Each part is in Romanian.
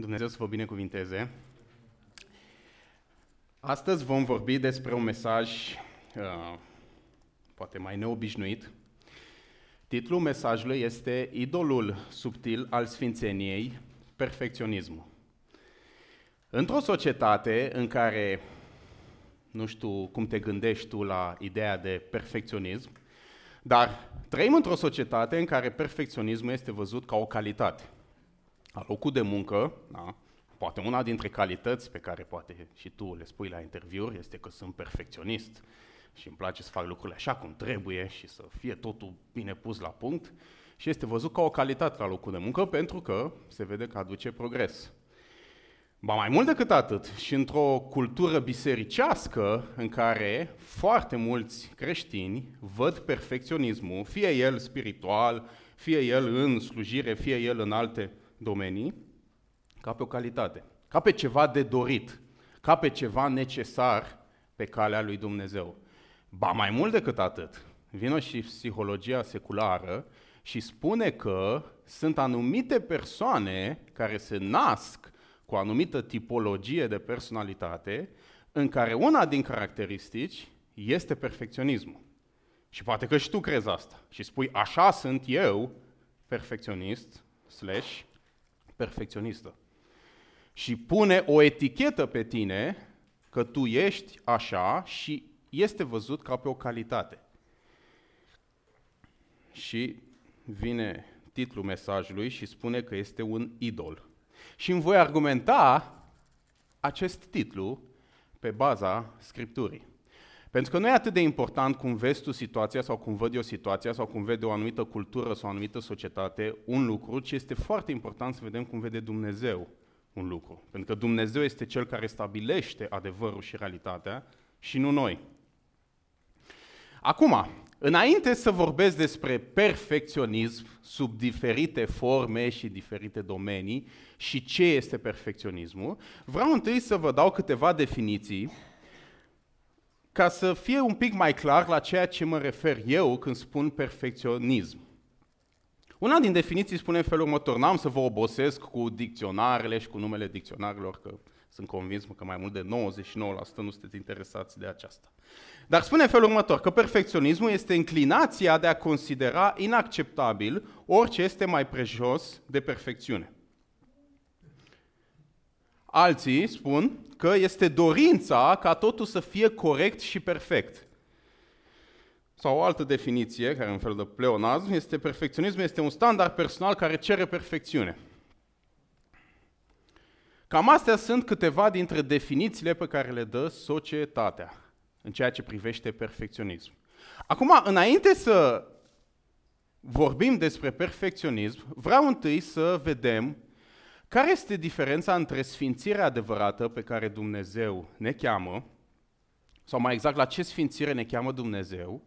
Dumnezeu să vă binecuvinteze. Astăzi vom vorbi despre un mesaj uh, poate mai neobișnuit. Titlul mesajului este Idolul subtil al Sfințeniei, perfecționismul. Într-o societate în care nu știu cum te gândești tu la ideea de perfecționism, dar trăim într-o societate în care perfecționismul este văzut ca o calitate. La locul de muncă, da, poate una dintre calități pe care poate și tu le spui la interviuri este că sunt perfecționist și îmi place să fac lucrurile așa cum trebuie și să fie totul bine pus la punct și este văzut ca o calitate la locul de muncă pentru că se vede că aduce progres. Ba mai mult decât atât, și într-o cultură bisericească în care foarte mulți creștini văd perfecționismul, fie el spiritual, fie el în slujire, fie el în alte domenii, ca pe o calitate, ca pe ceva de dorit, ca pe ceva necesar pe calea lui Dumnezeu. Ba mai mult decât atât, vine și psihologia seculară și spune că sunt anumite persoane care se nasc cu o anumită tipologie de personalitate, în care una din caracteristici este perfecționismul. Și poate că și tu crezi asta și spui, așa sunt eu, perfecționist, slash, perfecționistă. Și pune o etichetă pe tine că tu ești așa și este văzut ca pe o calitate. Și vine titlul mesajului și spune că este un idol. Și îmi voi argumenta acest titlu pe baza Scripturii. Pentru că nu e atât de important cum vezi tu situația sau cum văd eu situația sau cum vede o anumită cultură sau o anumită societate un lucru, ci este foarte important să vedem cum vede Dumnezeu un lucru. Pentru că Dumnezeu este Cel care stabilește adevărul și realitatea și nu noi. Acum, înainte să vorbesc despre perfecționism sub diferite forme și diferite domenii și ce este perfecționismul, vreau întâi să vă dau câteva definiții ca să fie un pic mai clar la ceea ce mă refer eu când spun perfecționism. Una din definiții spune în felul următor, n-am să vă obosesc cu dicționarele și cu numele dicționarilor, că sunt convins că mai mult de 99% nu sunteți interesați de aceasta. Dar spune în felul următor, că perfecționismul este inclinația de a considera inacceptabil orice este mai prejos de perfecțiune. Alții spun că este dorința ca totul să fie corect și perfect. Sau o altă definiție, care în fel de pleonazm, este perfecționismul este un standard personal care cere perfecțiune. Cam astea sunt câteva dintre definițiile pe care le dă societatea în ceea ce privește perfecționism. Acum, înainte să vorbim despre perfecționism, vreau întâi să vedem care este diferența între sfințirea adevărată pe care Dumnezeu ne cheamă, sau mai exact la ce sfințire ne cheamă Dumnezeu,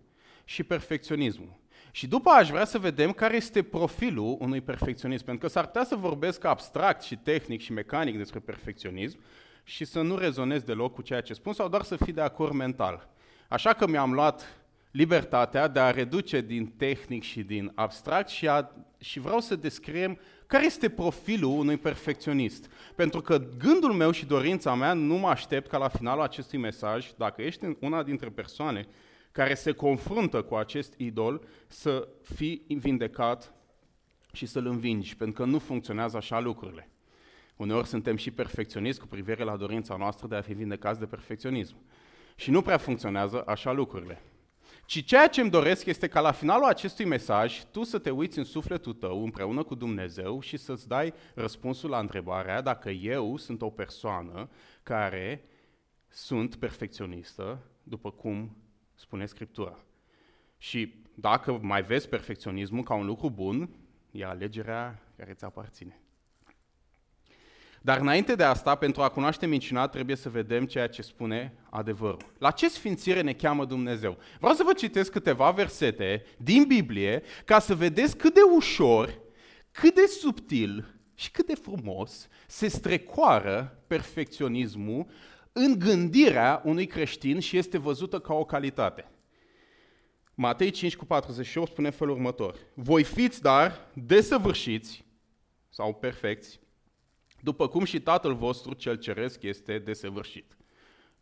și perfecționismul. Și după aș vrea să vedem care este profilul unui perfecționist, pentru că s-ar putea să vorbesc abstract și tehnic și mecanic despre perfecționism și să nu rezonez deloc cu ceea ce spun sau doar să fii de acord mental. Așa că mi-am luat libertatea de a reduce din tehnic și din abstract și, a, și vreau să descriem care este profilul unui perfecționist. Pentru că gândul meu și dorința mea nu mă aștept ca la finalul acestui mesaj, dacă ești una dintre persoane care se confruntă cu acest idol, să fii vindecat și să-l învingi, pentru că nu funcționează așa lucrurile. Uneori suntem și perfecționiști cu privire la dorința noastră de a fi vindecați de perfecționism. Și nu prea funcționează așa lucrurile. Ci ceea ce îmi doresc este ca la finalul acestui mesaj tu să te uiți în sufletul tău împreună cu Dumnezeu și să-ți dai răspunsul la întrebarea dacă eu sunt o persoană care sunt perfecționistă, după cum spune Scriptura. Și dacă mai vezi perfecționismul ca un lucru bun, e alegerea care ți aparține. Dar înainte de asta, pentru a cunoaște minciuna, trebuie să vedem ceea ce spune adevărul. La ce sfințire ne cheamă Dumnezeu? Vreau să vă citesc câteva versete din Biblie ca să vedeți cât de ușor, cât de subtil și cât de frumos se strecoară perfecționismul în gândirea unui creștin și este văzută ca o calitate. Matei 5 cu 48 spune în felul următor. Voi fiți, dar, desăvârșiți sau perfecți, după cum și Tatăl vostru cel ceresc este desăvârșit.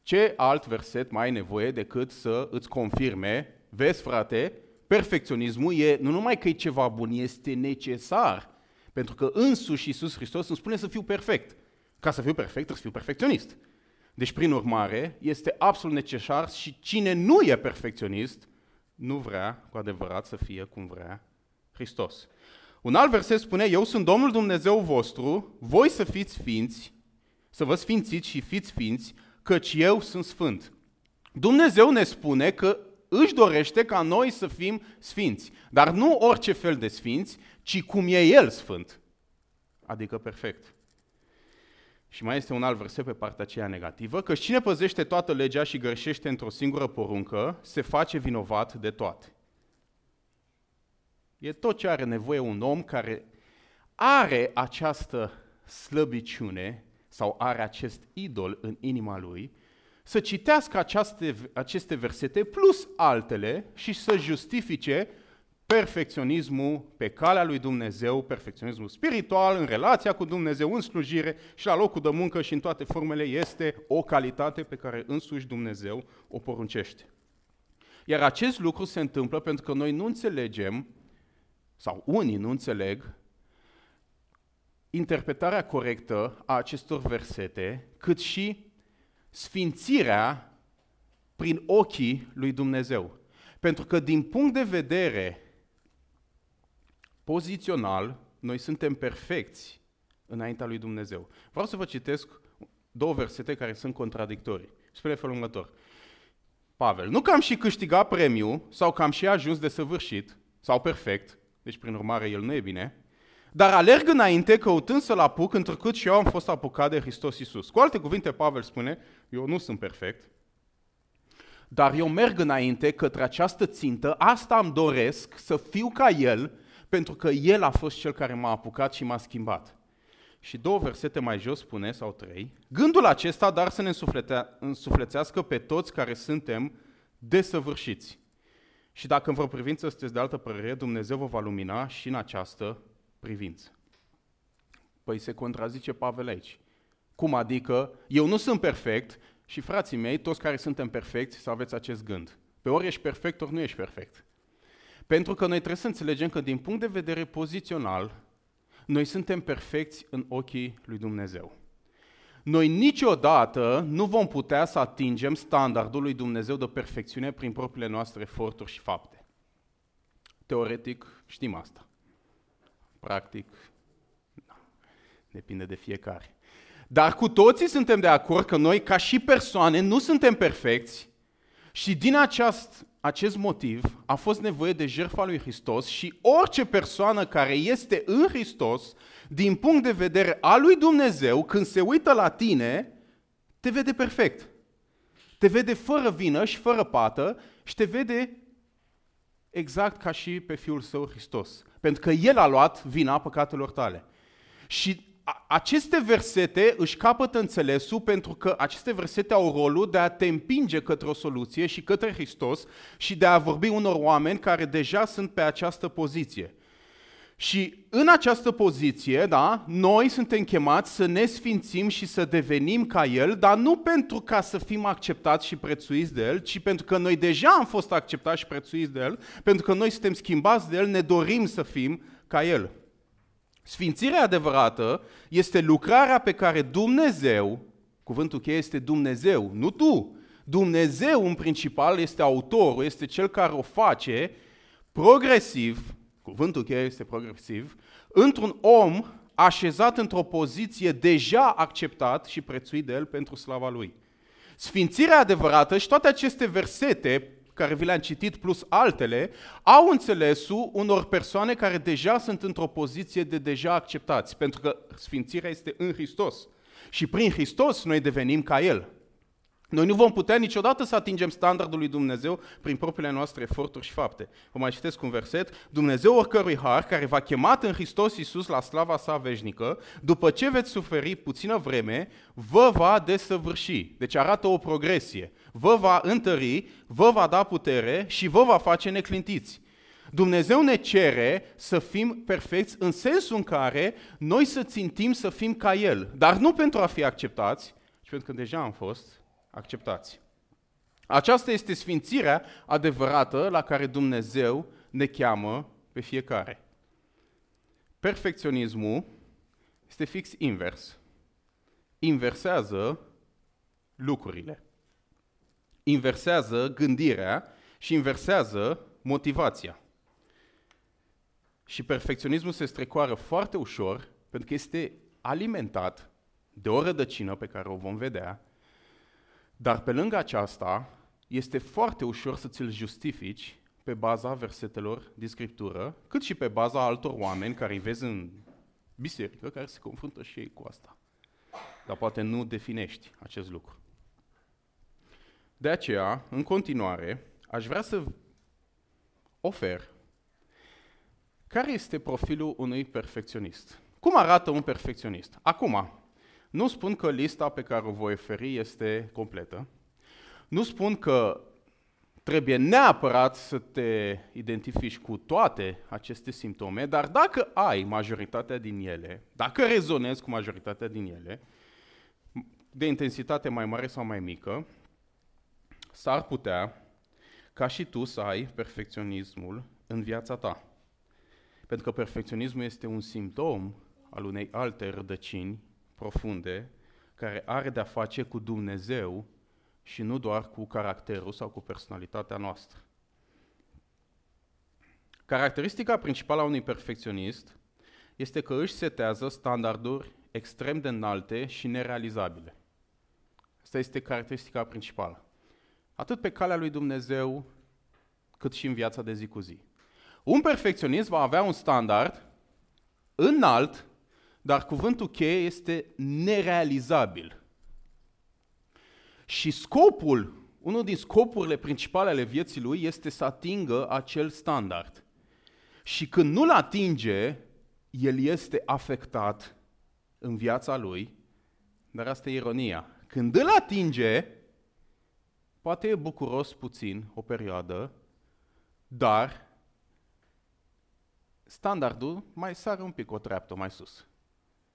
Ce alt verset mai ai nevoie decât să îți confirme, vezi frate, perfecționismul e nu numai că e ceva bun, este necesar. Pentru că însuși Iisus Hristos îmi spune să fiu perfect. Ca să fiu perfect, trebuie să fiu perfecționist. Deci, prin urmare, este absolut necesar și cine nu e perfecționist, nu vrea cu adevărat să fie cum vrea Hristos. Un alt verset spune, eu sunt Domnul Dumnezeu vostru, voi să fiți sfinți, să vă sfințiți și fiți sfinți, căci eu sunt sfânt. Dumnezeu ne spune că își dorește ca noi să fim sfinți, dar nu orice fel de sfinți, ci cum e El sfânt, adică perfect. Și mai este un alt verset pe partea aceea negativă, că cine păzește toată legea și greșește într-o singură poruncă, se face vinovat de toate. E tot ce are nevoie un om care are această slăbiciune sau are acest idol în inima lui, să citească aceste, aceste versete plus altele și să justifice perfecționismul pe calea lui Dumnezeu, perfecționismul spiritual, în relația cu Dumnezeu, în slujire și la locul de muncă și în toate formele este o calitate pe care însuși Dumnezeu o poruncește. Iar acest lucru se întâmplă pentru că noi nu înțelegem, sau unii nu înțeleg, interpretarea corectă a acestor versete, cât și sfințirea prin ochii lui Dumnezeu. Pentru că din punct de vedere pozițional, noi suntem perfecți înaintea lui Dumnezeu. Vreau să vă citesc două versete care sunt contradictorii. Spune felul următor. Pavel, nu că am și câștigat premiu sau că am și ajuns de săvârșit sau perfect, deci prin urmare el nu e bine, dar alerg înainte căutând să-l apuc, întrucât și eu am fost apucat de Hristos Iisus. Cu alte cuvinte, Pavel spune, eu nu sunt perfect, dar eu merg înainte către această țintă, asta îmi doresc, să fiu ca El, pentru că El a fost Cel care m-a apucat și m-a schimbat. Și două versete mai jos spune, sau trei, gândul acesta, dar să ne însuflețească pe toți care suntem desăvârșiți. Și dacă în vreo privință sunteți de altă părere, Dumnezeu vă va lumina și în această privință. Păi se contrazice Pavel aici. Cum adică, eu nu sunt perfect și frații mei, toți care suntem perfecți, să aveți acest gând. Pe ori ești perfect, ori nu ești perfect. Pentru că noi trebuie să înțelegem că din punct de vedere pozițional, noi suntem perfecți în ochii lui Dumnezeu. Noi niciodată nu vom putea să atingem standardul lui Dumnezeu de perfecțiune prin propriile noastre eforturi și fapte. Teoretic știm asta. Practic, da, depinde de fiecare. Dar cu toții suntem de acord că noi, ca și persoane, nu suntem perfecți și din aceast, acest motiv a fost nevoie de jertfa lui Hristos și orice persoană care este în Hristos, din punct de vedere al lui Dumnezeu, când se uită la tine, te vede perfect. Te vede fără vină și fără pată și te vede exact ca și pe Fiul Său Hristos. Pentru că El a luat vina păcatelor tale. Și aceste versete își capătă înțelesul pentru că aceste versete au rolul de a te împinge către o soluție și către Hristos și de a vorbi unor oameni care deja sunt pe această poziție. Și în această poziție, da, noi suntem chemați să ne sfințim și să devenim ca El, dar nu pentru ca să fim acceptați și prețuiți de El, ci pentru că noi deja am fost acceptați și prețuiți de El, pentru că noi suntem schimbați de El, ne dorim să fim ca El. Sfințirea adevărată este lucrarea pe care Dumnezeu, cuvântul cheie este Dumnezeu, nu tu, Dumnezeu în principal este autorul, este cel care o face progresiv, cuvântul cheie este progresiv, într-un om așezat într-o poziție deja acceptat și prețuit de el pentru slava lui. Sfințirea adevărată și toate aceste versete care vi le-am citit, plus altele, au înțelesul unor persoane care deja sunt într-o poziție de deja acceptați, pentru că sfințirea este în Hristos. Și prin Hristos noi devenim ca El. Noi nu vom putea niciodată să atingem standardul lui Dumnezeu prin propriile noastre eforturi și fapte. Vă mai citesc un verset. Dumnezeu oricărui har, care v-a chemat în Hristos Iisus la slava sa veșnică, după ce veți suferi puțină vreme, vă va desăvârși. Deci arată o progresie. Vă va întări, vă va da putere și vă va face neclintiți. Dumnezeu ne cere să fim perfecți în sensul în care noi să țintim să fim ca El, dar nu pentru a fi acceptați, ci pentru că deja am fost acceptați. Aceasta este sfințirea adevărată la care Dumnezeu ne cheamă pe fiecare. Perfecționismul este fix invers. Inversează lucrurile. Inversează gândirea și inversează motivația. Și perfecționismul se strecoară foarte ușor pentru că este alimentat de o rădăcină pe care o vom vedea, dar pe lângă aceasta este foarte ușor să ți-l justifici pe baza versetelor din Scriptură, cât și pe baza altor oameni care îi vezi în biserică, care se confruntă și ei cu asta. Dar poate nu definești acest lucru. De aceea, în continuare, aș vrea să ofer care este profilul unui perfecționist. Cum arată un perfecționist? Acum, nu spun că lista pe care o voi oferi este completă. Nu spun că trebuie neapărat să te identifici cu toate aceste simptome, dar dacă ai majoritatea din ele, dacă rezonezi cu majoritatea din ele, de intensitate mai mare sau mai mică, s-ar putea ca și tu să ai perfecționismul în viața ta. Pentru că perfecționismul este un simptom al unei alte rădăcini profunde care are de-a face cu Dumnezeu și nu doar cu caracterul sau cu personalitatea noastră. Caracteristica principală a unui perfecționist este că își setează standarduri extrem de înalte și nerealizabile. Asta este caracteristica principală. Atât pe calea lui Dumnezeu, cât și în viața de zi cu zi. Un perfecționist va avea un standard înalt, dar cuvântul cheie este nerealizabil. Și scopul, unul din scopurile principale ale vieții lui este să atingă acel standard. Și când nu-l atinge, el este afectat în viața lui, dar asta e ironia. Când îl atinge, poate e bucuros puțin, o perioadă, dar standardul mai sare un pic o treaptă mai sus.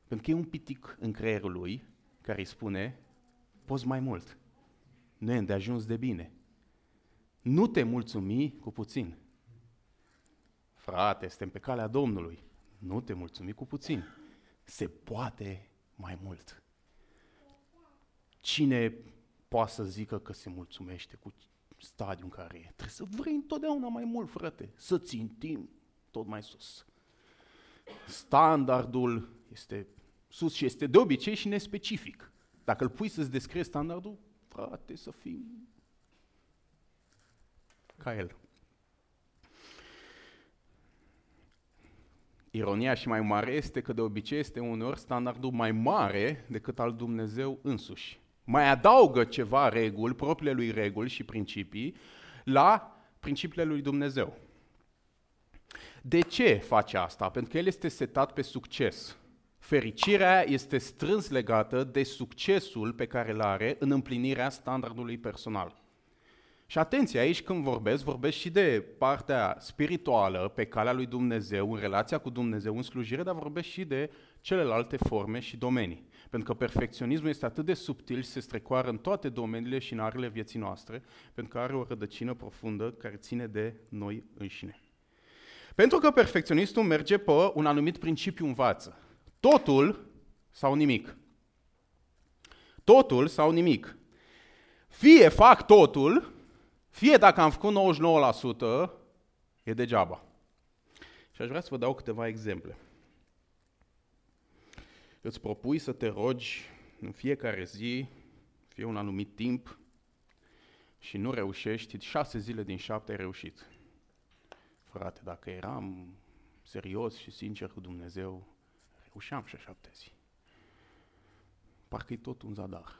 Pentru că e un pitic în creierul lui care îi spune, poți mai mult. Nu e de ajuns de bine. Nu te mulțumi cu puțin. Frate, suntem pe calea Domnului. Nu te mulțumi cu puțin. Se poate mai mult. Cine poate să zică că se mulțumește cu stadiul în care e? Trebuie să vrei întotdeauna mai mult, frate. Să țintim tot mai sus. Standardul este sus și este de obicei și nespecific. Dacă îl pui să-ți descrie standardul, frate, să fim ca el. Ironia și mai mare este că de obicei este uneori standardul mai mare decât al Dumnezeu însuși. Mai adaugă ceva reguli, propriile lui reguli și principii, la principiile lui Dumnezeu. De ce face asta? Pentru că el este setat pe succes. Fericirea este strâns legată de succesul pe care îl are în împlinirea standardului personal. Și atenție, aici când vorbesc, vorbesc și de partea spirituală pe calea lui Dumnezeu, în relația cu Dumnezeu, în slujire, dar vorbesc și de celelalte forme și domenii. Pentru că perfecționismul este atât de subtil și se strecoară în toate domeniile și în arele vieții noastre, pentru că are o rădăcină profundă care ține de noi înșine. Pentru că perfecționistul merge pe un anumit principiu învață. Totul sau nimic. Totul sau nimic. Fie fac totul, fie dacă am făcut 99%, e degeaba. Și aș vrea să vă dau câteva exemple. Îți propui să te rogi în fiecare zi, fie un anumit timp, și nu reușești, șase zile din șapte ai reușit. Frate, dacă eram serios și sincer cu Dumnezeu, reușeam și șapte zi. Parcă-i tot un zadar.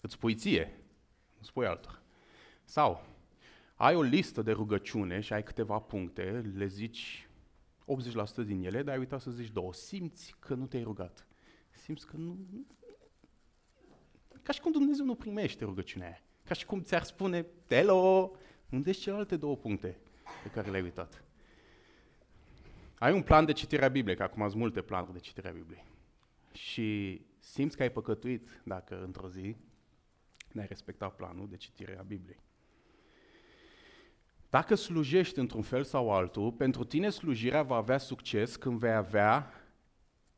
Îți spui ție, nu spui altor. Sau ai o listă de rugăciune și ai câteva puncte, le zici 80% din ele, dar ai uitat să zici două. Simți că nu te-ai rugat. Simți că nu... Ca și cum Dumnezeu nu primește rugăciunea aia. Ca și cum ți-ar spune, hello, unde sunt celelalte două puncte pe care le-ai uitat? Ai un plan de citire a Bibliei, că acum sunt multe planuri de citire a Bibliei, și simți că ai păcătuit dacă într-o zi n-ai respectat planul de citire a Bibliei. Dacă slujești într-un fel sau altul, pentru tine slujirea va avea succes când vei avea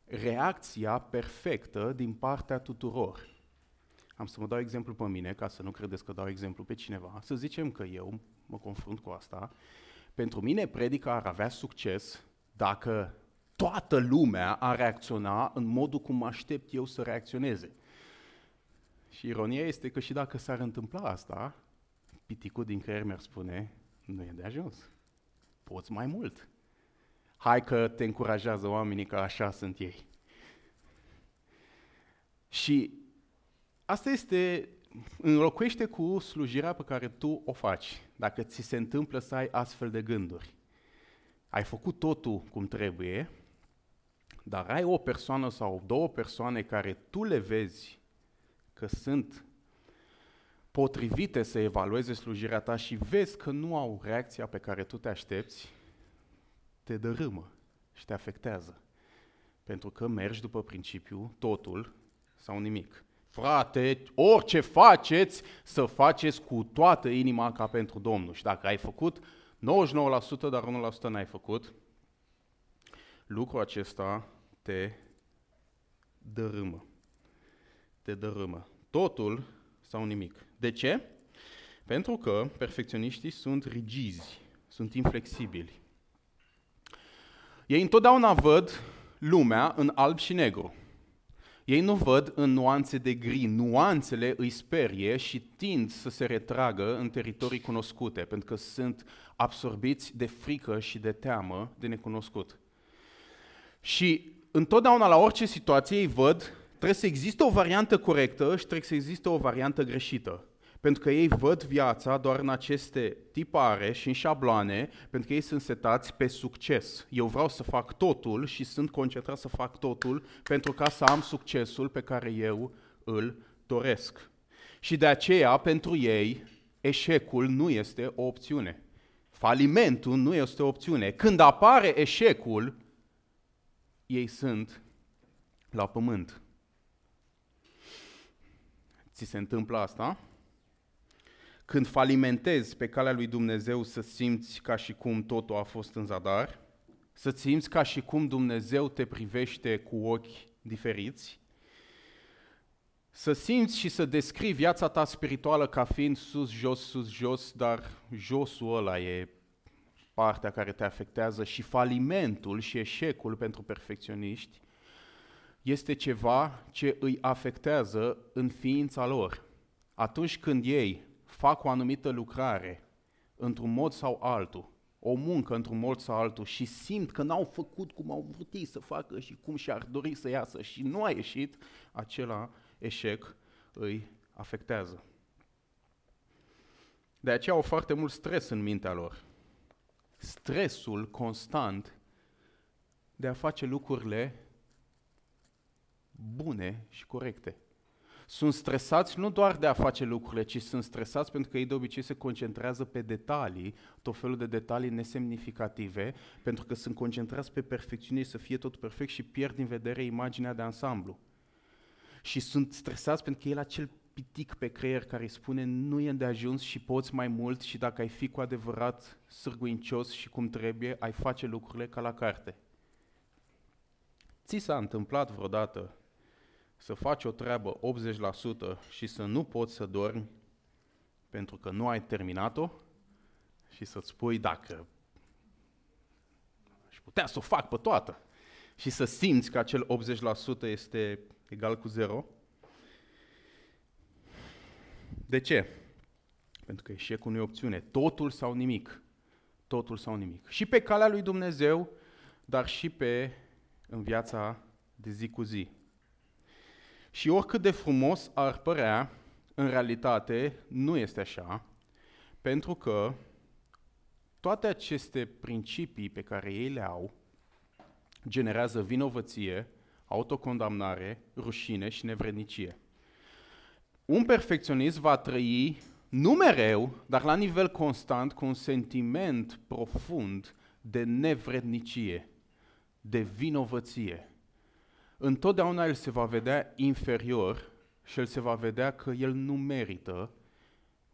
reacția perfectă din partea tuturor. Am să mă dau exemplu pe mine, ca să nu credeți că dau exemplu pe cineva. Să zicem că eu mă confrunt cu asta. Pentru mine predica ar avea succes dacă toată lumea ar reacționa în modul cum aștept eu să reacționeze. Și ironia este că și dacă s-ar întâmpla asta, piticul din creier mi-ar spune, nu e de ajuns. Poți mai mult. Hai că te încurajează oamenii că așa sunt ei. Și asta este, înlocuiește cu slujirea pe care tu o faci, dacă ți se întâmplă să ai astfel de gânduri. Ai făcut totul cum trebuie, dar ai o persoană sau două persoane care tu le vezi că sunt potrivite să evalueze slujirea ta și vezi că nu au reacția pe care tu te aștepți, te dărâmă și te afectează. Pentru că mergi după principiu totul sau nimic. Frate, orice faceți, să faceți cu toată inima ca pentru Domnul. Și dacă ai făcut 99%, dar 1% n-ai făcut, lucrul acesta te dărâmă. Te dărâmă. Totul sau nimic. De ce? Pentru că perfecționiștii sunt rigizi, sunt inflexibili. Ei întotdeauna văd lumea în alb și negru. Ei nu văd în nuanțe de gri. Nuanțele îi sperie și tind să se retragă în teritorii cunoscute, pentru că sunt absorbiți de frică și de teamă de necunoscut. Și întotdeauna la orice situație ei văd trebuie să existe o variantă corectă și trebuie să existe o variantă greșită. Pentru că ei văd viața doar în aceste tipare și în șabloane, pentru că ei sunt setați pe succes. Eu vreau să fac totul și sunt concentrat să fac totul pentru ca să am succesul pe care eu îl doresc. Și de aceea, pentru ei, eșecul nu este o opțiune. Falimentul nu este o opțiune. Când apare eșecul, ei sunt la pământ. Ți se întâmplă asta? Când falimentezi pe calea lui Dumnezeu să simți ca și cum totul a fost în zadar, să simți ca și cum Dumnezeu te privește cu ochi diferiți, să simți și să descrii viața ta spirituală ca fiind sus, jos, sus, jos, dar josul ăla e partea care te afectează și falimentul și eșecul pentru perfecționiști este ceva ce îi afectează în ființa lor. Atunci când ei fac o anumită lucrare într-un mod sau altul, o muncă într-un mod sau altul și simt că n-au făcut cum au vrut ei să facă și cum și-ar dori să iasă și nu a ieșit, acela eșec îi afectează. De aceea au foarte mult stres în mintea lor. Stresul constant de a face lucrurile bune și corecte. Sunt stresați nu doar de a face lucrurile, ci sunt stresați pentru că ei de obicei se concentrează pe detalii, tot felul de detalii nesemnificative, pentru că sunt concentrați pe perfecțiune să fie tot perfect și pierd din vedere imaginea de ansamblu. Și sunt stresați pentru că el acel pitic pe creier care îi spune nu e de ajuns și poți mai mult și dacă ai fi cu adevărat sârguincios și cum trebuie, ai face lucrurile ca la carte. Ți s-a întâmplat vreodată să faci o treabă 80% și să nu poți să dormi pentru că nu ai terminat-o și să-ți spui dacă aș putea să o fac pe toată și să simți că acel 80% este egal cu zero. De ce? Pentru că eșecul nu e opțiune. Totul sau nimic. Totul sau nimic. Și pe calea lui Dumnezeu, dar și pe în viața de zi cu zi. Și oricât de frumos ar părea, în realitate nu este așa, pentru că toate aceste principii pe care ei le au generează vinovăție, autocondamnare, rușine și nevrednicie. Un perfecționist va trăi nu mereu, dar la nivel constant, cu un sentiment profund de nevrednicie, de vinovăție. Întotdeauna el se va vedea inferior și el se va vedea că el nu merită,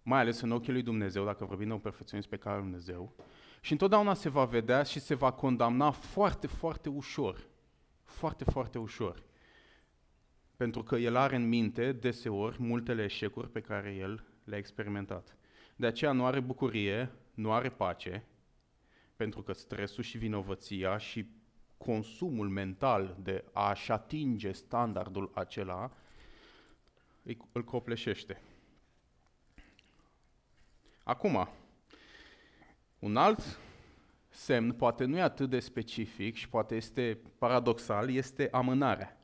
mai ales în ochii lui Dumnezeu, dacă vorbim de un perfecționist pe care Dumnezeu, și întotdeauna se va vedea și se va condamna foarte, foarte ușor. Foarte, foarte ușor. Pentru că el are în minte deseori multele eșecuri pe care el le-a experimentat. De aceea nu are bucurie, nu are pace, pentru că stresul și vinovăția și consumul mental de a-și atinge standardul acela îl copleșește. Acum, un alt semn, poate nu e atât de specific și poate este paradoxal, este amânarea.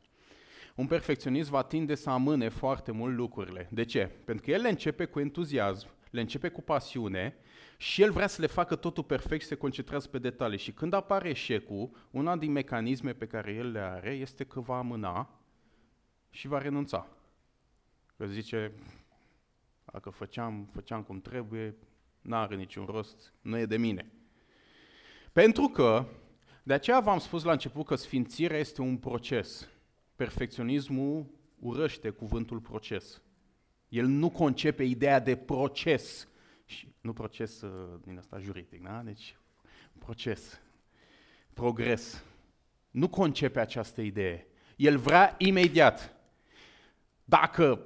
Un perfecționist va tinde să amâne foarte mult lucrurile. De ce? Pentru că el le începe cu entuziasm, le începe cu pasiune și el vrea să le facă totul perfect și se concentrează pe detalii. Și când apare eșecul, una din mecanisme pe care el le are este că va amâna și va renunța. Că zice, dacă făceam, făceam cum trebuie, n-are niciun rost, nu e de mine. Pentru că, de aceea v-am spus la început că sfințirea este un proces. Perfecționismul urăște cuvântul proces. El nu concepe ideea de proces. Și nu proces uh, din asta juridic, da? Deci, proces, progres. Nu concepe această idee. El vrea imediat. Dacă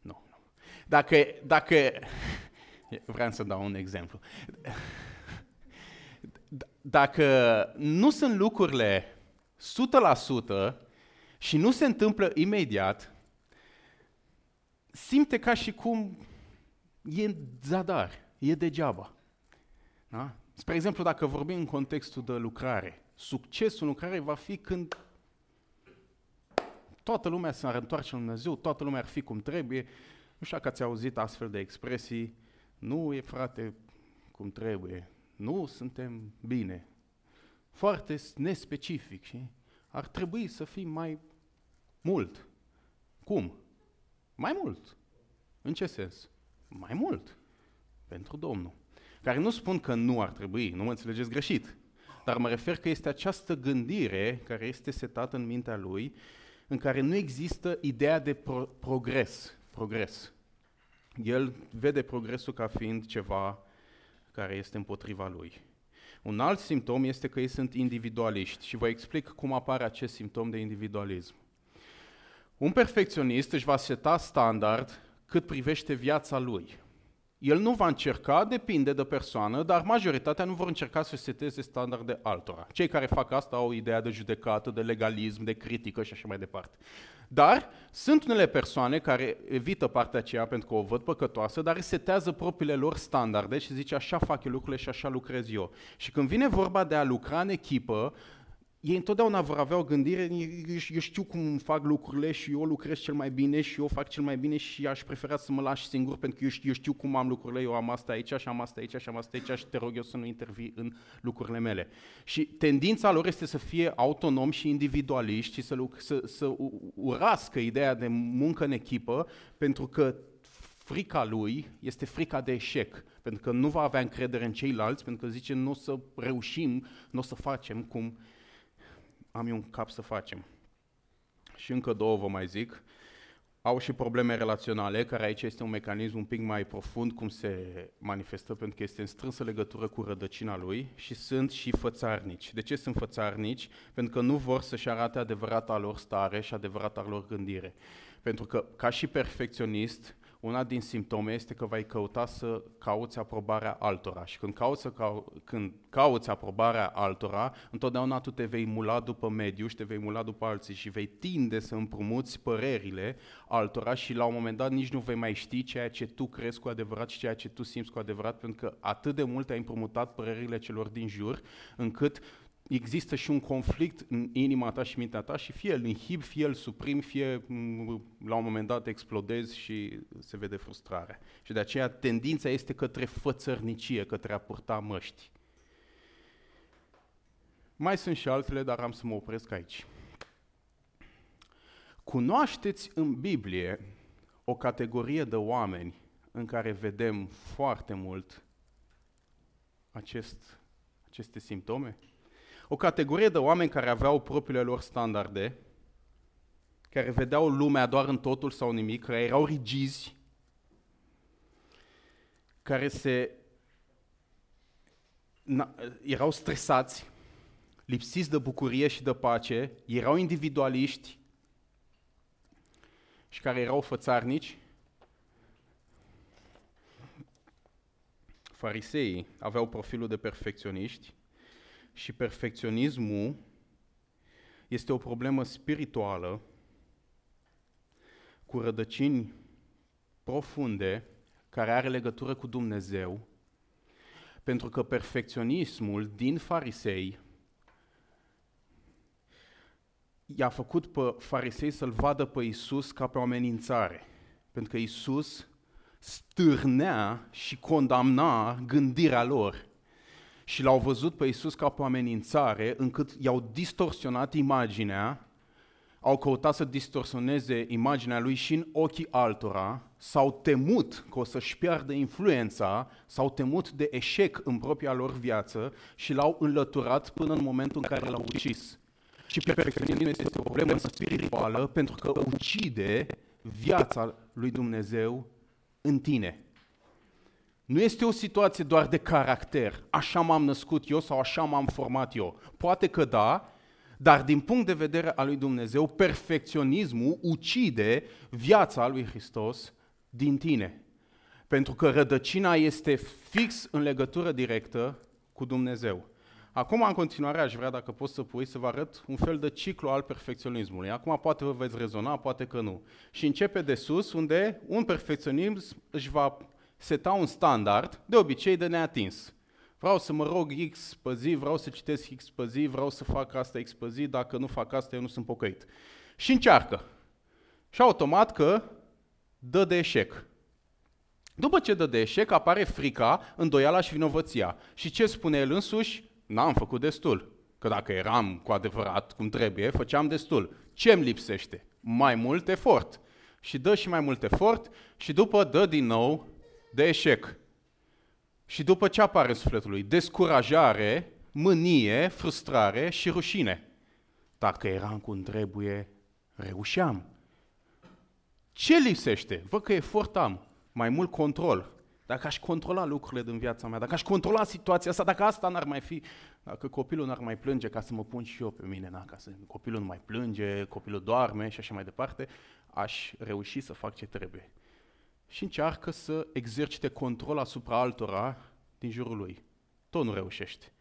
Nu, nu. Dacă, dacă vreau să dau un exemplu. Dacă nu sunt lucrurile 100% și nu se întâmplă imediat, simte ca și cum e zadar, e degeaba. Da? Spre exemplu, dacă vorbim în contextul de lucrare, succesul în lucrare va fi când toată lumea se ar întoarce la Dumnezeu, toată lumea ar fi cum trebuie. Nu știu dacă ați auzit astfel de expresii, nu e frate cum trebuie, nu suntem bine. Foarte nespecific și ar trebui să fim mai mult. Cum? Mai mult. În ce sens? Mai mult. Pentru Domnul. Care nu spun că nu ar trebui, nu mă înțelegeți greșit. Dar mă refer că este această gândire care este setată în mintea lui, în care nu există ideea de pro- progres. Progres. El vede progresul ca fiind ceva care este împotriva lui. Un alt simptom este că ei sunt individualiști și vă explic cum apare acest simptom de individualism. Un perfecționist își va seta standard cât privește viața lui. El nu va încerca, depinde de persoană, dar majoritatea nu vor încerca să seteze standarde altora. Cei care fac asta au ideea de judecată, de legalism, de critică și așa mai departe. Dar sunt unele persoane care evită partea aceea pentru că o văd păcătoasă, dar setează propriile lor standarde și zice așa fac eu lucrurile și așa lucrez eu. Și când vine vorba de a lucra în echipă, ei întotdeauna vor avea o gândire, eu știu cum fac lucrurile și eu lucrez cel mai bine și eu fac cel mai bine și aș prefera să mă lași singur pentru că eu știu, eu știu cum am lucrurile, eu am asta aici și am asta aici și am asta aici și te rog eu să nu intervii în lucrurile mele. Și tendința lor este să fie autonomi și individualiști și să, să, să urască ideea de muncă în echipă pentru că frica lui este frica de eșec, pentru că nu va avea încredere în ceilalți, pentru că zice nu o să reușim, nu o să facem cum am eu un cap să facem. Și încă două vă mai zic. Au și probleme relaționale, care aici este un mecanism un pic mai profund cum se manifestă, pentru că este în strânsă legătură cu rădăcina lui și sunt și fățarnici. De ce sunt fățarnici? Pentru că nu vor să-și arate adevărata lor stare și adevărata lor gândire. Pentru că, ca și perfecționist, una din simptome este că vei căuta să cauți aprobarea altora. Și când cauți, cau- când cauți aprobarea altora, întotdeauna tu te vei mula după mediu și te vei mula după alții și vei tinde să împrumuți părerile altora și la un moment dat nici nu vei mai ști ceea ce tu crezi cu adevărat și ceea ce tu simți cu adevărat, pentru că atât de mult ai împrumutat părerile celor din jur, încât există și un conflict în inima ta și mintea ta și fie îl inhib, fie îl suprim, fie mm, la un moment dat explodezi și se vede frustrare. Și de aceea tendința este către fățărnicie, către a purta măști. Mai sunt și altele, dar am să mă opresc aici. Cunoașteți în Biblie o categorie de oameni în care vedem foarte mult acest aceste simptome? O categorie de oameni care aveau propriile lor standarde, care vedeau lumea doar în totul sau nimic, care erau rigizi, care se na, erau stresați, lipsiți de bucurie și de pace, erau individualiști și care erau fățarnici. Fariseii aveau profilul de perfecționiști și perfecționismul este o problemă spirituală cu rădăcini profunde care are legătură cu Dumnezeu, pentru că perfecționismul din farisei i-a făcut pe farisei să-l vadă pe Isus ca pe o amenințare. Pentru că Isus stârnea și condamna gândirea lor. Și l-au văzut pe Isus ca pe o amenințare, încât i-au distorsionat imaginea, au căutat să distorsioneze imaginea lui și în ochii altora, s-au temut că o să-și piardă influența, s-au temut de eșec în propria lor viață și l-au înlăturat până în momentul în care l-au ucis. Și perfecționismul este o problemă spirituală pentru că ucide viața lui Dumnezeu în tine. Nu este o situație doar de caracter, așa m-am născut eu sau așa m-am format eu. Poate că da, dar din punct de vedere al lui Dumnezeu, perfecționismul ucide viața lui Hristos din tine. Pentru că rădăcina este fix în legătură directă cu Dumnezeu. Acum, în continuare, aș vrea, dacă poți să pui, să vă arăt un fel de ciclu al perfecționismului. Acum poate vă veți rezona, poate că nu. Și începe de sus, unde un perfecționism își va seta un standard, de obicei de neatins. Vreau să mă rog X pe zi, vreau să citesc X pe zi, vreau să fac asta X pe zi, dacă nu fac asta, eu nu sunt pocăit. Și încearcă. Și automat că dă de eșec. După ce dă de eșec, apare frica, îndoiala și vinovăția. Și ce spune el însuși? N-am făcut destul. Că dacă eram cu adevărat cum trebuie, făceam destul. Ce îmi lipsește? Mai mult efort. Și dă și mai mult efort și după dă din nou de eșec. Și după ce apare sufletului? Descurajare, mânie, frustrare și rușine. Dacă eram cum trebuie, reușeam. Ce lipsește? Văd că efort am, mai mult control. Dacă aș controla lucrurile din viața mea, dacă aș controla situația asta, dacă asta n-ar mai fi, dacă copilul n-ar mai plânge ca să mă pun și eu pe mine, na, ca să copilul nu mai plânge, copilul doarme și așa mai departe, aș reuși să fac ce trebuie și încearcă să exercite control asupra altora din jurul lui. Tot nu reușește.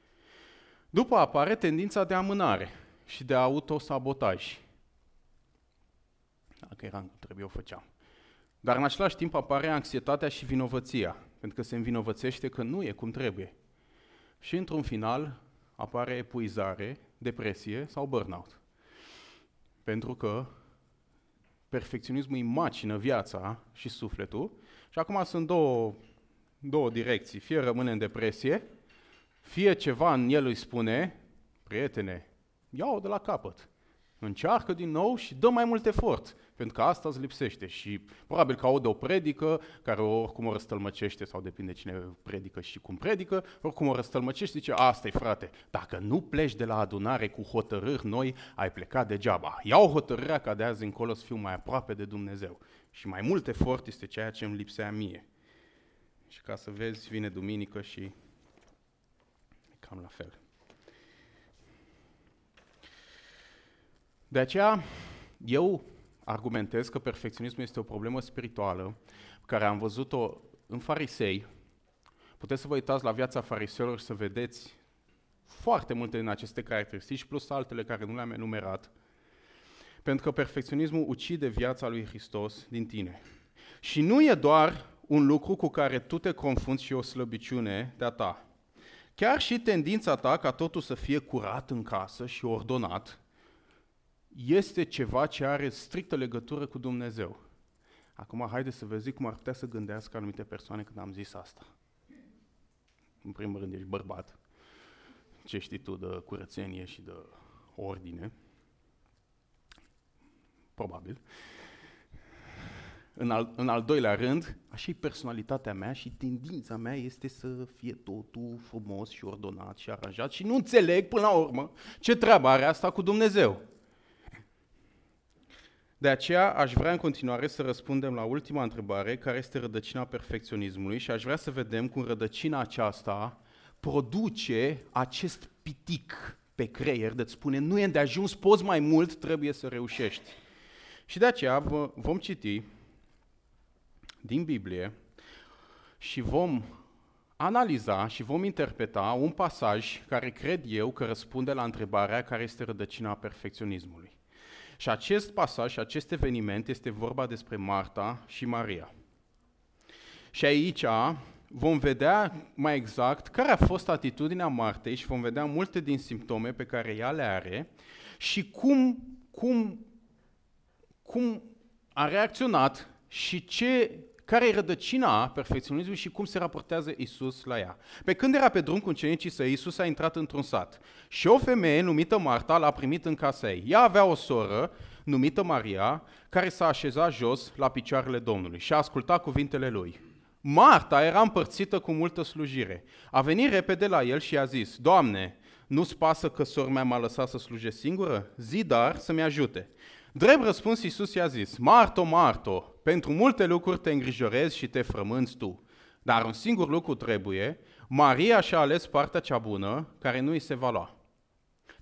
După apare tendința de amânare și de autosabotaj. Dacă eram trebuie, o făceam. Dar în același timp apare anxietatea și vinovăția, pentru că se învinovățește că nu e cum trebuie. Și într-un final apare epuizare, depresie sau burnout. Pentru că perfecționismul îi macină viața și sufletul și acum sunt două, două direcții. Fie rămâne în depresie, fie ceva în el îi spune, prietene, ia-o de la capăt. Încearcă din nou și dă mai mult efort, pentru că asta îți lipsește. Și probabil că aude o predică, care oricum o răstălmăcește, sau depinde cine predică și cum predică, oricum o răstălmăcește, zice, asta e frate, dacă nu pleci de la adunare cu hotărâri noi, ai plecat degeaba. Iau hotărârea ca de azi încolo să fiu mai aproape de Dumnezeu. Și mai mult efort este ceea ce îmi lipsea mie. Și ca să vezi, vine duminică și cam la fel. De aceea, eu argumentez că perfecționismul este o problemă spirituală, care am văzut-o în farisei. Puteți să vă uitați la viața fariseilor și să vedeți foarte multe din aceste caracteristici, plus altele care nu le-am enumerat. Pentru că perfecționismul ucide viața lui Hristos din tine. Și nu e doar un lucru cu care tu te confunzi și o slăbiciune de-a ta. Chiar și tendința ta ca totul să fie curat în casă și ordonat, este ceva ce are strictă legătură cu Dumnezeu. Acum, haideți să vă zic cum ar putea să gândească anumite persoane când am zis asta. În primul rând, ești bărbat. Ce știi tu de curățenie și de ordine? Probabil. în al, în al doilea rând, așa e personalitatea mea și tendința mea este să fie totul frumos și ordonat și aranjat și nu înțeleg până la urmă ce treabă are asta cu Dumnezeu. De aceea aș vrea în continuare să răspundem la ultima întrebare, care este rădăcina perfecționismului și aș vrea să vedem cum rădăcina aceasta produce acest pitic pe creier de spune nu e de ajuns, poți mai mult, trebuie să reușești. Și de aceea vom citi din Biblie și vom analiza și vom interpreta un pasaj care cred eu că răspunde la întrebarea care este rădăcina perfecționismului. Și acest pasaj, acest eveniment este vorba despre Marta și Maria. Și aici vom vedea mai exact care a fost atitudinea Martei și vom vedea multe din simptome pe care ea le are și cum, cum, cum a reacționat și ce care e rădăcina perfecționismului și cum se raportează Isus la ea. Pe când era pe drum cu ucenicii săi, Isus a intrat într-un sat și o femeie numită Marta l-a primit în casa ei. Ea avea o soră numită Maria, care s-a așezat jos la picioarele Domnului și a ascultat cuvintele lui. Marta era împărțită cu multă slujire. A venit repede la el și a zis, Doamne, nu-ți pasă că sora mea m-a lăsat să slujesc singură? Zi dar să-mi ajute. Drept răspuns, Iisus i-a zis, Marto, Marto, pentru multe lucruri te îngrijorezi și te frămânți tu, dar un singur lucru trebuie, Maria și-a ales partea cea bună, care nu îi se va lua.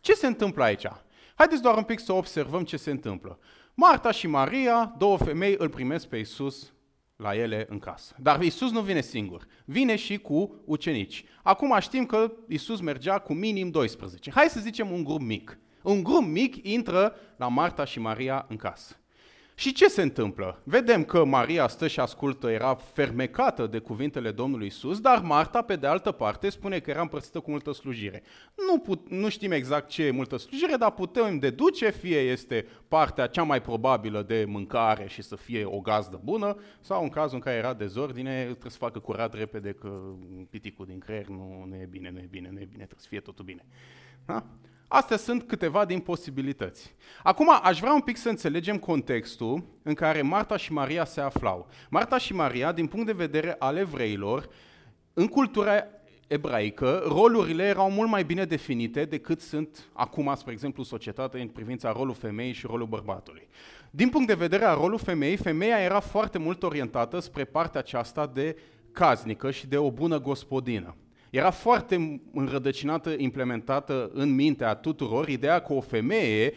Ce se întâmplă aici? Haideți doar un pic să observăm ce se întâmplă. Marta și Maria, două femei, îl primesc pe Iisus la ele în casă. Dar Isus nu vine singur, vine și cu ucenici. Acum știm că Isus mergea cu minim 12. Hai să zicem un grup mic. Un grup mic intră la Marta și Maria în casă. Și ce se întâmplă? Vedem că Maria stă și ascultă, era fermecată de cuvintele Domnului Isus, dar Marta, pe de altă parte, spune că era împărțită cu multă slujire. Nu, put, nu știm exact ce e multă slujire, dar putem deduce, fie este partea cea mai probabilă de mâncare și să fie o gazdă bună, sau în cazul în care era dezordine, trebuie să facă curat repede că piticul din creier nu, nu e bine, nu e bine, nu e bine, trebuie să fie totul bine. Da? Astea sunt câteva din posibilități. Acum aș vrea un pic să înțelegem contextul în care Marta și Maria se aflau. Marta și Maria, din punct de vedere al evreilor, în cultura ebraică, rolurile erau mult mai bine definite decât sunt acum, spre exemplu, societatea în privința rolul femeii și rolul bărbatului. Din punct de vedere al rolul femeii, femeia era foarte mult orientată spre partea aceasta de caznică și de o bună gospodină. Era foarte înrădăcinată, implementată în mintea tuturor ideea că o femeie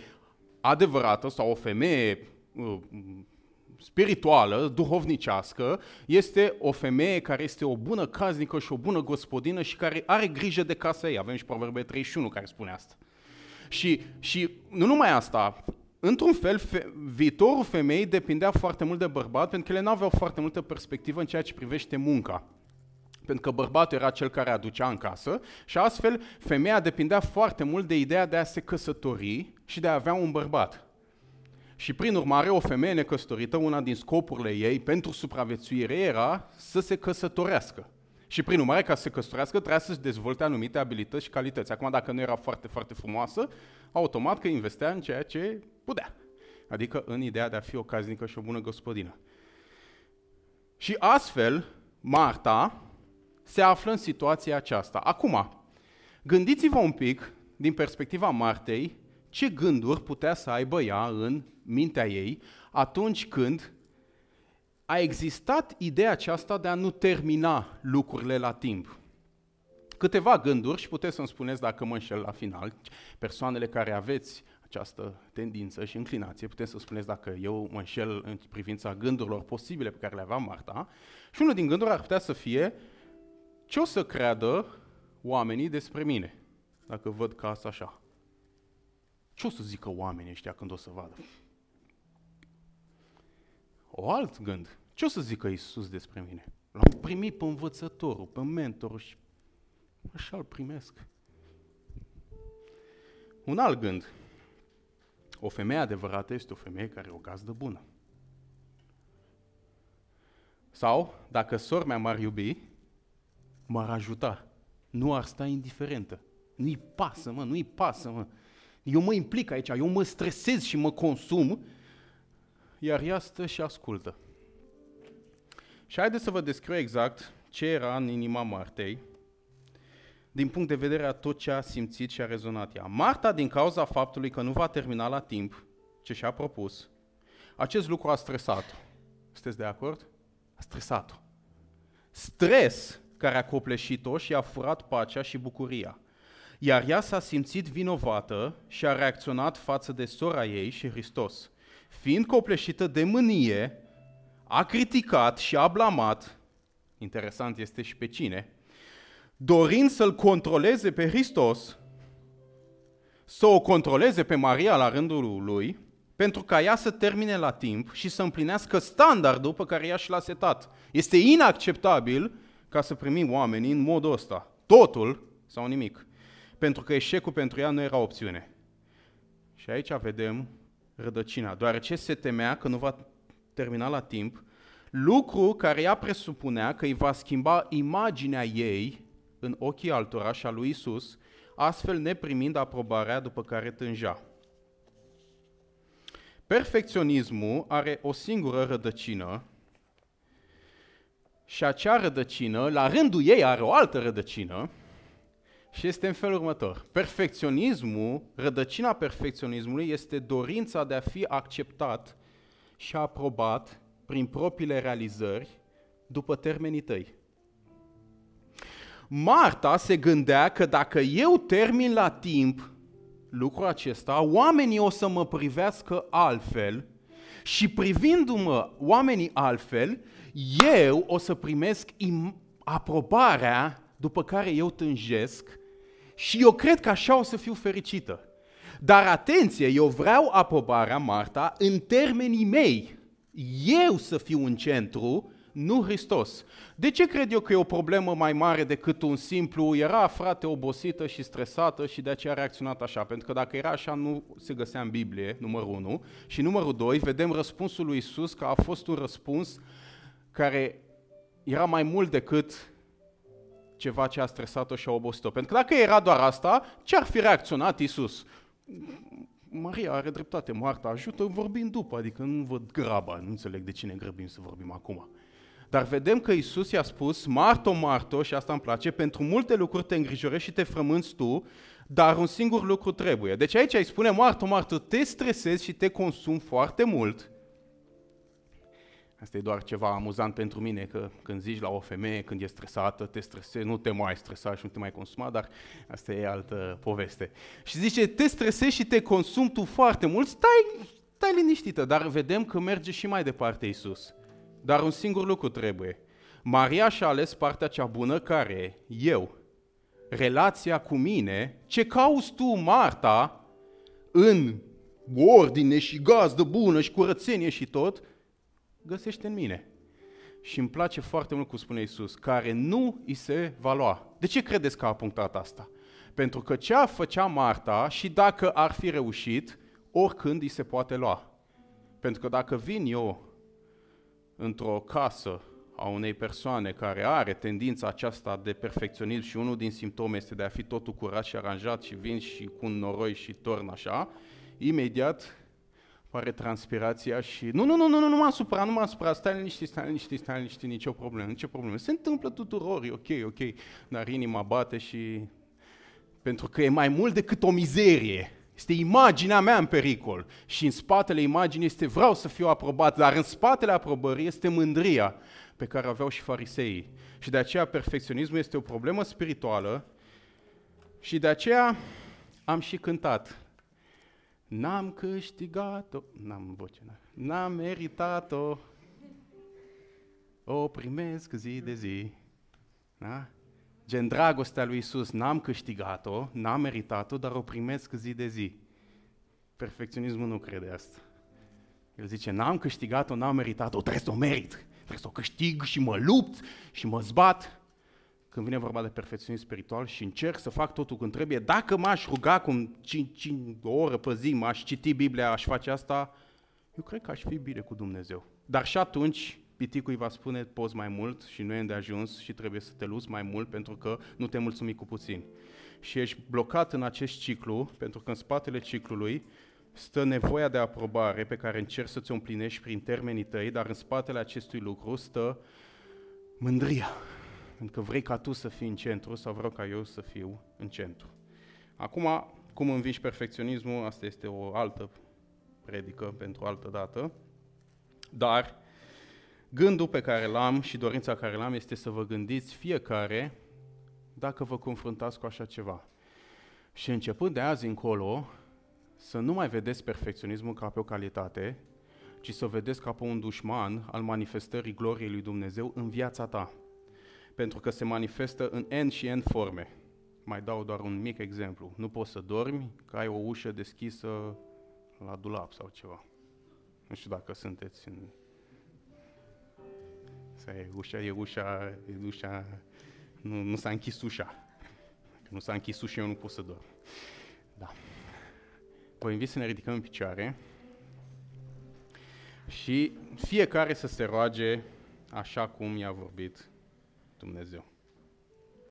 adevărată sau o femeie uh, spirituală, duhovnicească, este o femeie care este o bună caznică și o bună gospodină și care are grijă de casa ei. Avem și Proverbe 31 care spune asta. Și, și nu numai asta, într-un fel, fe, viitorul femeii depindea foarte mult de bărbat, pentru că ele nu aveau foarte multă perspectivă în ceea ce privește munca pentru că bărbatul era cel care aducea în casă și astfel femeia depindea foarte mult de ideea de a se căsători și de a avea un bărbat. Și prin urmare, o femeie necăsătorită, una din scopurile ei pentru supraviețuire era să se căsătorească. Și prin urmare, ca să se căsătorească, trebuia să-și dezvolte anumite abilități și calități. Acum, dacă nu era foarte, foarte frumoasă, automat că investea în ceea ce putea. Adică în ideea de a fi o caznică și o bună gospodină. Și astfel, Marta, se află în situația aceasta. Acum, gândiți-vă un pic, din perspectiva Martei, ce gânduri putea să aibă ea în mintea ei atunci când a existat ideea aceasta de a nu termina lucrurile la timp. Câteva gânduri și puteți să-mi spuneți dacă mă înșel la final, persoanele care aveți această tendință și înclinație, puteți să spuneți dacă eu mă înșel în privința gândurilor posibile pe care le avea Marta. Și unul din gânduri ar putea să fie, ce o să creadă oamenii despre mine dacă văd casa așa? Ce o să zică oamenii ăștia când o să vadă? O alt gând. Ce o să zică Isus despre mine? L-am primit pe învățătorul, pe mentorul și așa îl primesc. Un alt gând. O femeie adevărată este o femeie care e o gazdă bună. Sau, dacă sor mea m-ar iubi, m-ar ajuta. Nu ar sta indiferentă. Nu-i pasă, mă, nu-i pasă, mă. Eu mă implic aici, eu mă stresez și mă consum, iar ea stă și ascultă. Și haideți să vă descriu exact ce era în inima Martei, din punct de vedere a tot ce a simțit și a rezonat ea. Marta, din cauza faptului că nu va termina la timp ce și-a propus, acest lucru a stresat-o. Sunteți de acord? A stresat-o. Stres care a copleșit-o și a furat pacea și bucuria. Iar ea s-a simțit vinovată și a reacționat față de sora ei și Hristos. Fiind copleșită de mânie, a criticat și a blamat, interesant este și pe cine, dorind să-L controleze pe Hristos, să o controleze pe Maria la rândul lui, pentru ca ea să termine la timp și să împlinească standardul pe care ea și l-a setat. Este inacceptabil ca să primim oamenii în modul ăsta. Totul sau nimic. Pentru că eșecul pentru ea nu era opțiune. Și aici vedem rădăcina, deoarece se temea că nu va termina la timp, lucru care ea presupunea că îi va schimba imaginea ei în ochii altora și a lui Isus, astfel neprimind aprobarea după care tânja. Perfecționismul are o singură rădăcină și acea rădăcină, la rândul ei, are o altă rădăcină și este în felul următor. Perfecționismul, rădăcina perfecționismului este dorința de a fi acceptat și aprobat prin propriile realizări după termenii tăi. Marta se gândea că dacă eu termin la timp lucrul acesta, oamenii o să mă privească altfel și privindu-mă oamenii altfel, eu o să primesc im- aprobarea după care eu tânjesc și eu cred că așa o să fiu fericită. Dar atenție, eu vreau aprobarea, Marta, în termenii mei. Eu să fiu în centru, nu Hristos. De ce cred eu că e o problemă mai mare decât un simplu, era frate obosită și stresată și de aceea a reacționat așa? Pentru că dacă era așa, nu se găsea în Biblie, numărul 1. Și numărul 2, vedem răspunsul lui Isus că a fost un răspuns care era mai mult decât ceva ce a stresat-o și a obosit-o. Pentru că dacă era doar asta, ce ar fi reacționat Isus? Maria are dreptate, Marta, ajută vorbind după, adică nu văd graba, nu înțeleg de cine grăbim să vorbim acum. Dar vedem că Isus i-a spus, Marto, Marto, și asta îmi place, pentru multe lucruri te îngrijorezi și te frămânți tu, dar un singur lucru trebuie. Deci aici îi spune, Marto, Marto, te stresezi și te consumi foarte mult, Asta e doar ceva amuzant pentru mine, că când zici la o femeie, când e stresată, te stresezi, nu te mai stresa și nu te mai consuma, dar asta e altă poveste. Și zice, te stresezi și te consumi tu foarte mult, stai, stai liniștită, dar vedem că merge și mai departe Isus. Dar un singur lucru trebuie. Maria și-a ales partea cea bună care eu, relația cu mine, ce cauți tu, Marta, în ordine și gazdă bună și curățenie și tot, găsește în mine. Și îmi place foarte mult cum spune Iisus, care nu îi se va lua. De ce credeți că a punctat asta? Pentru că ce făcea Marta și dacă ar fi reușit, oricând îi se poate lua. Pentru că dacă vin eu într-o casă a unei persoane care are tendința aceasta de perfecționism și unul din simptome este de a fi totul curat și aranjat și vin și cu un noroi și torn așa, imediat pare transpirația și nu, nu, nu, nu, nu, nu m-am supărat, nu m-am supărat, stai liniștit, stai liniștit, stai liniștit, nicio problemă, nicio problemă. Se întâmplă tuturor, e ok, ok, dar inima bate și... Pentru că e mai mult decât o mizerie. Este imaginea mea în pericol. Și în spatele imaginii este vreau să fiu aprobat, dar în spatele aprobării este mândria pe care aveau și fariseii. Și de aceea perfecționismul este o problemă spirituală și de aceea am și cântat N-am câștigat-o, n-am voce, n-am meritat-o, o primesc zi de zi. Da? Gen dragostea lui Isus, n-am câștigat-o, n-am meritat-o, dar o primesc zi de zi. Perfecționismul nu crede asta. El zice, n-am câștigat-o, n-am meritat-o, trebuie să o merit, trebuie să o câștig și mă lupt și mă zbat când vine vorba de perfecționism spiritual și încerc să fac totul când trebuie, dacă m-aș ruga cum 5, o oră pe zi, m-aș citi Biblia, aș face asta, eu cred că aș fi bine cu Dumnezeu. Dar și atunci piticul îi va spune, poți mai mult și nu e de ajuns și trebuie să te luți mai mult pentru că nu te mulțumi cu puțin. Și ești blocat în acest ciclu, pentru că în spatele ciclului stă nevoia de aprobare pe care încerci să ți-o împlinești prin termenii tăi, dar în spatele acestui lucru stă mândria. Pentru că vrei ca tu să fii în centru sau vreau ca eu să fiu în centru. Acum, cum învingi perfecționismul, asta este o altă predică pentru altă dată, dar gândul pe care l-am și dorința care l-am este să vă gândiți fiecare dacă vă confruntați cu așa ceva. Și începând de azi încolo, să nu mai vedeți perfecționismul ca pe o calitate, ci să o vedeți ca pe un dușman al manifestării gloriei lui Dumnezeu în viața ta. Pentru că se manifestă în N și N forme. Mai dau doar un mic exemplu. Nu poți să dormi că ai o ușă deschisă la dulap sau ceva. Nu știu dacă sunteți în... Asta e ușa, e ușa, e ușa, nu, nu s-a închis ușa. Dacă nu s-a închis ușa, eu nu pot să dorm. Da. Vă invit să ne ridicăm în picioare și fiecare să se roage așa cum i-a vorbit Dumnezeu.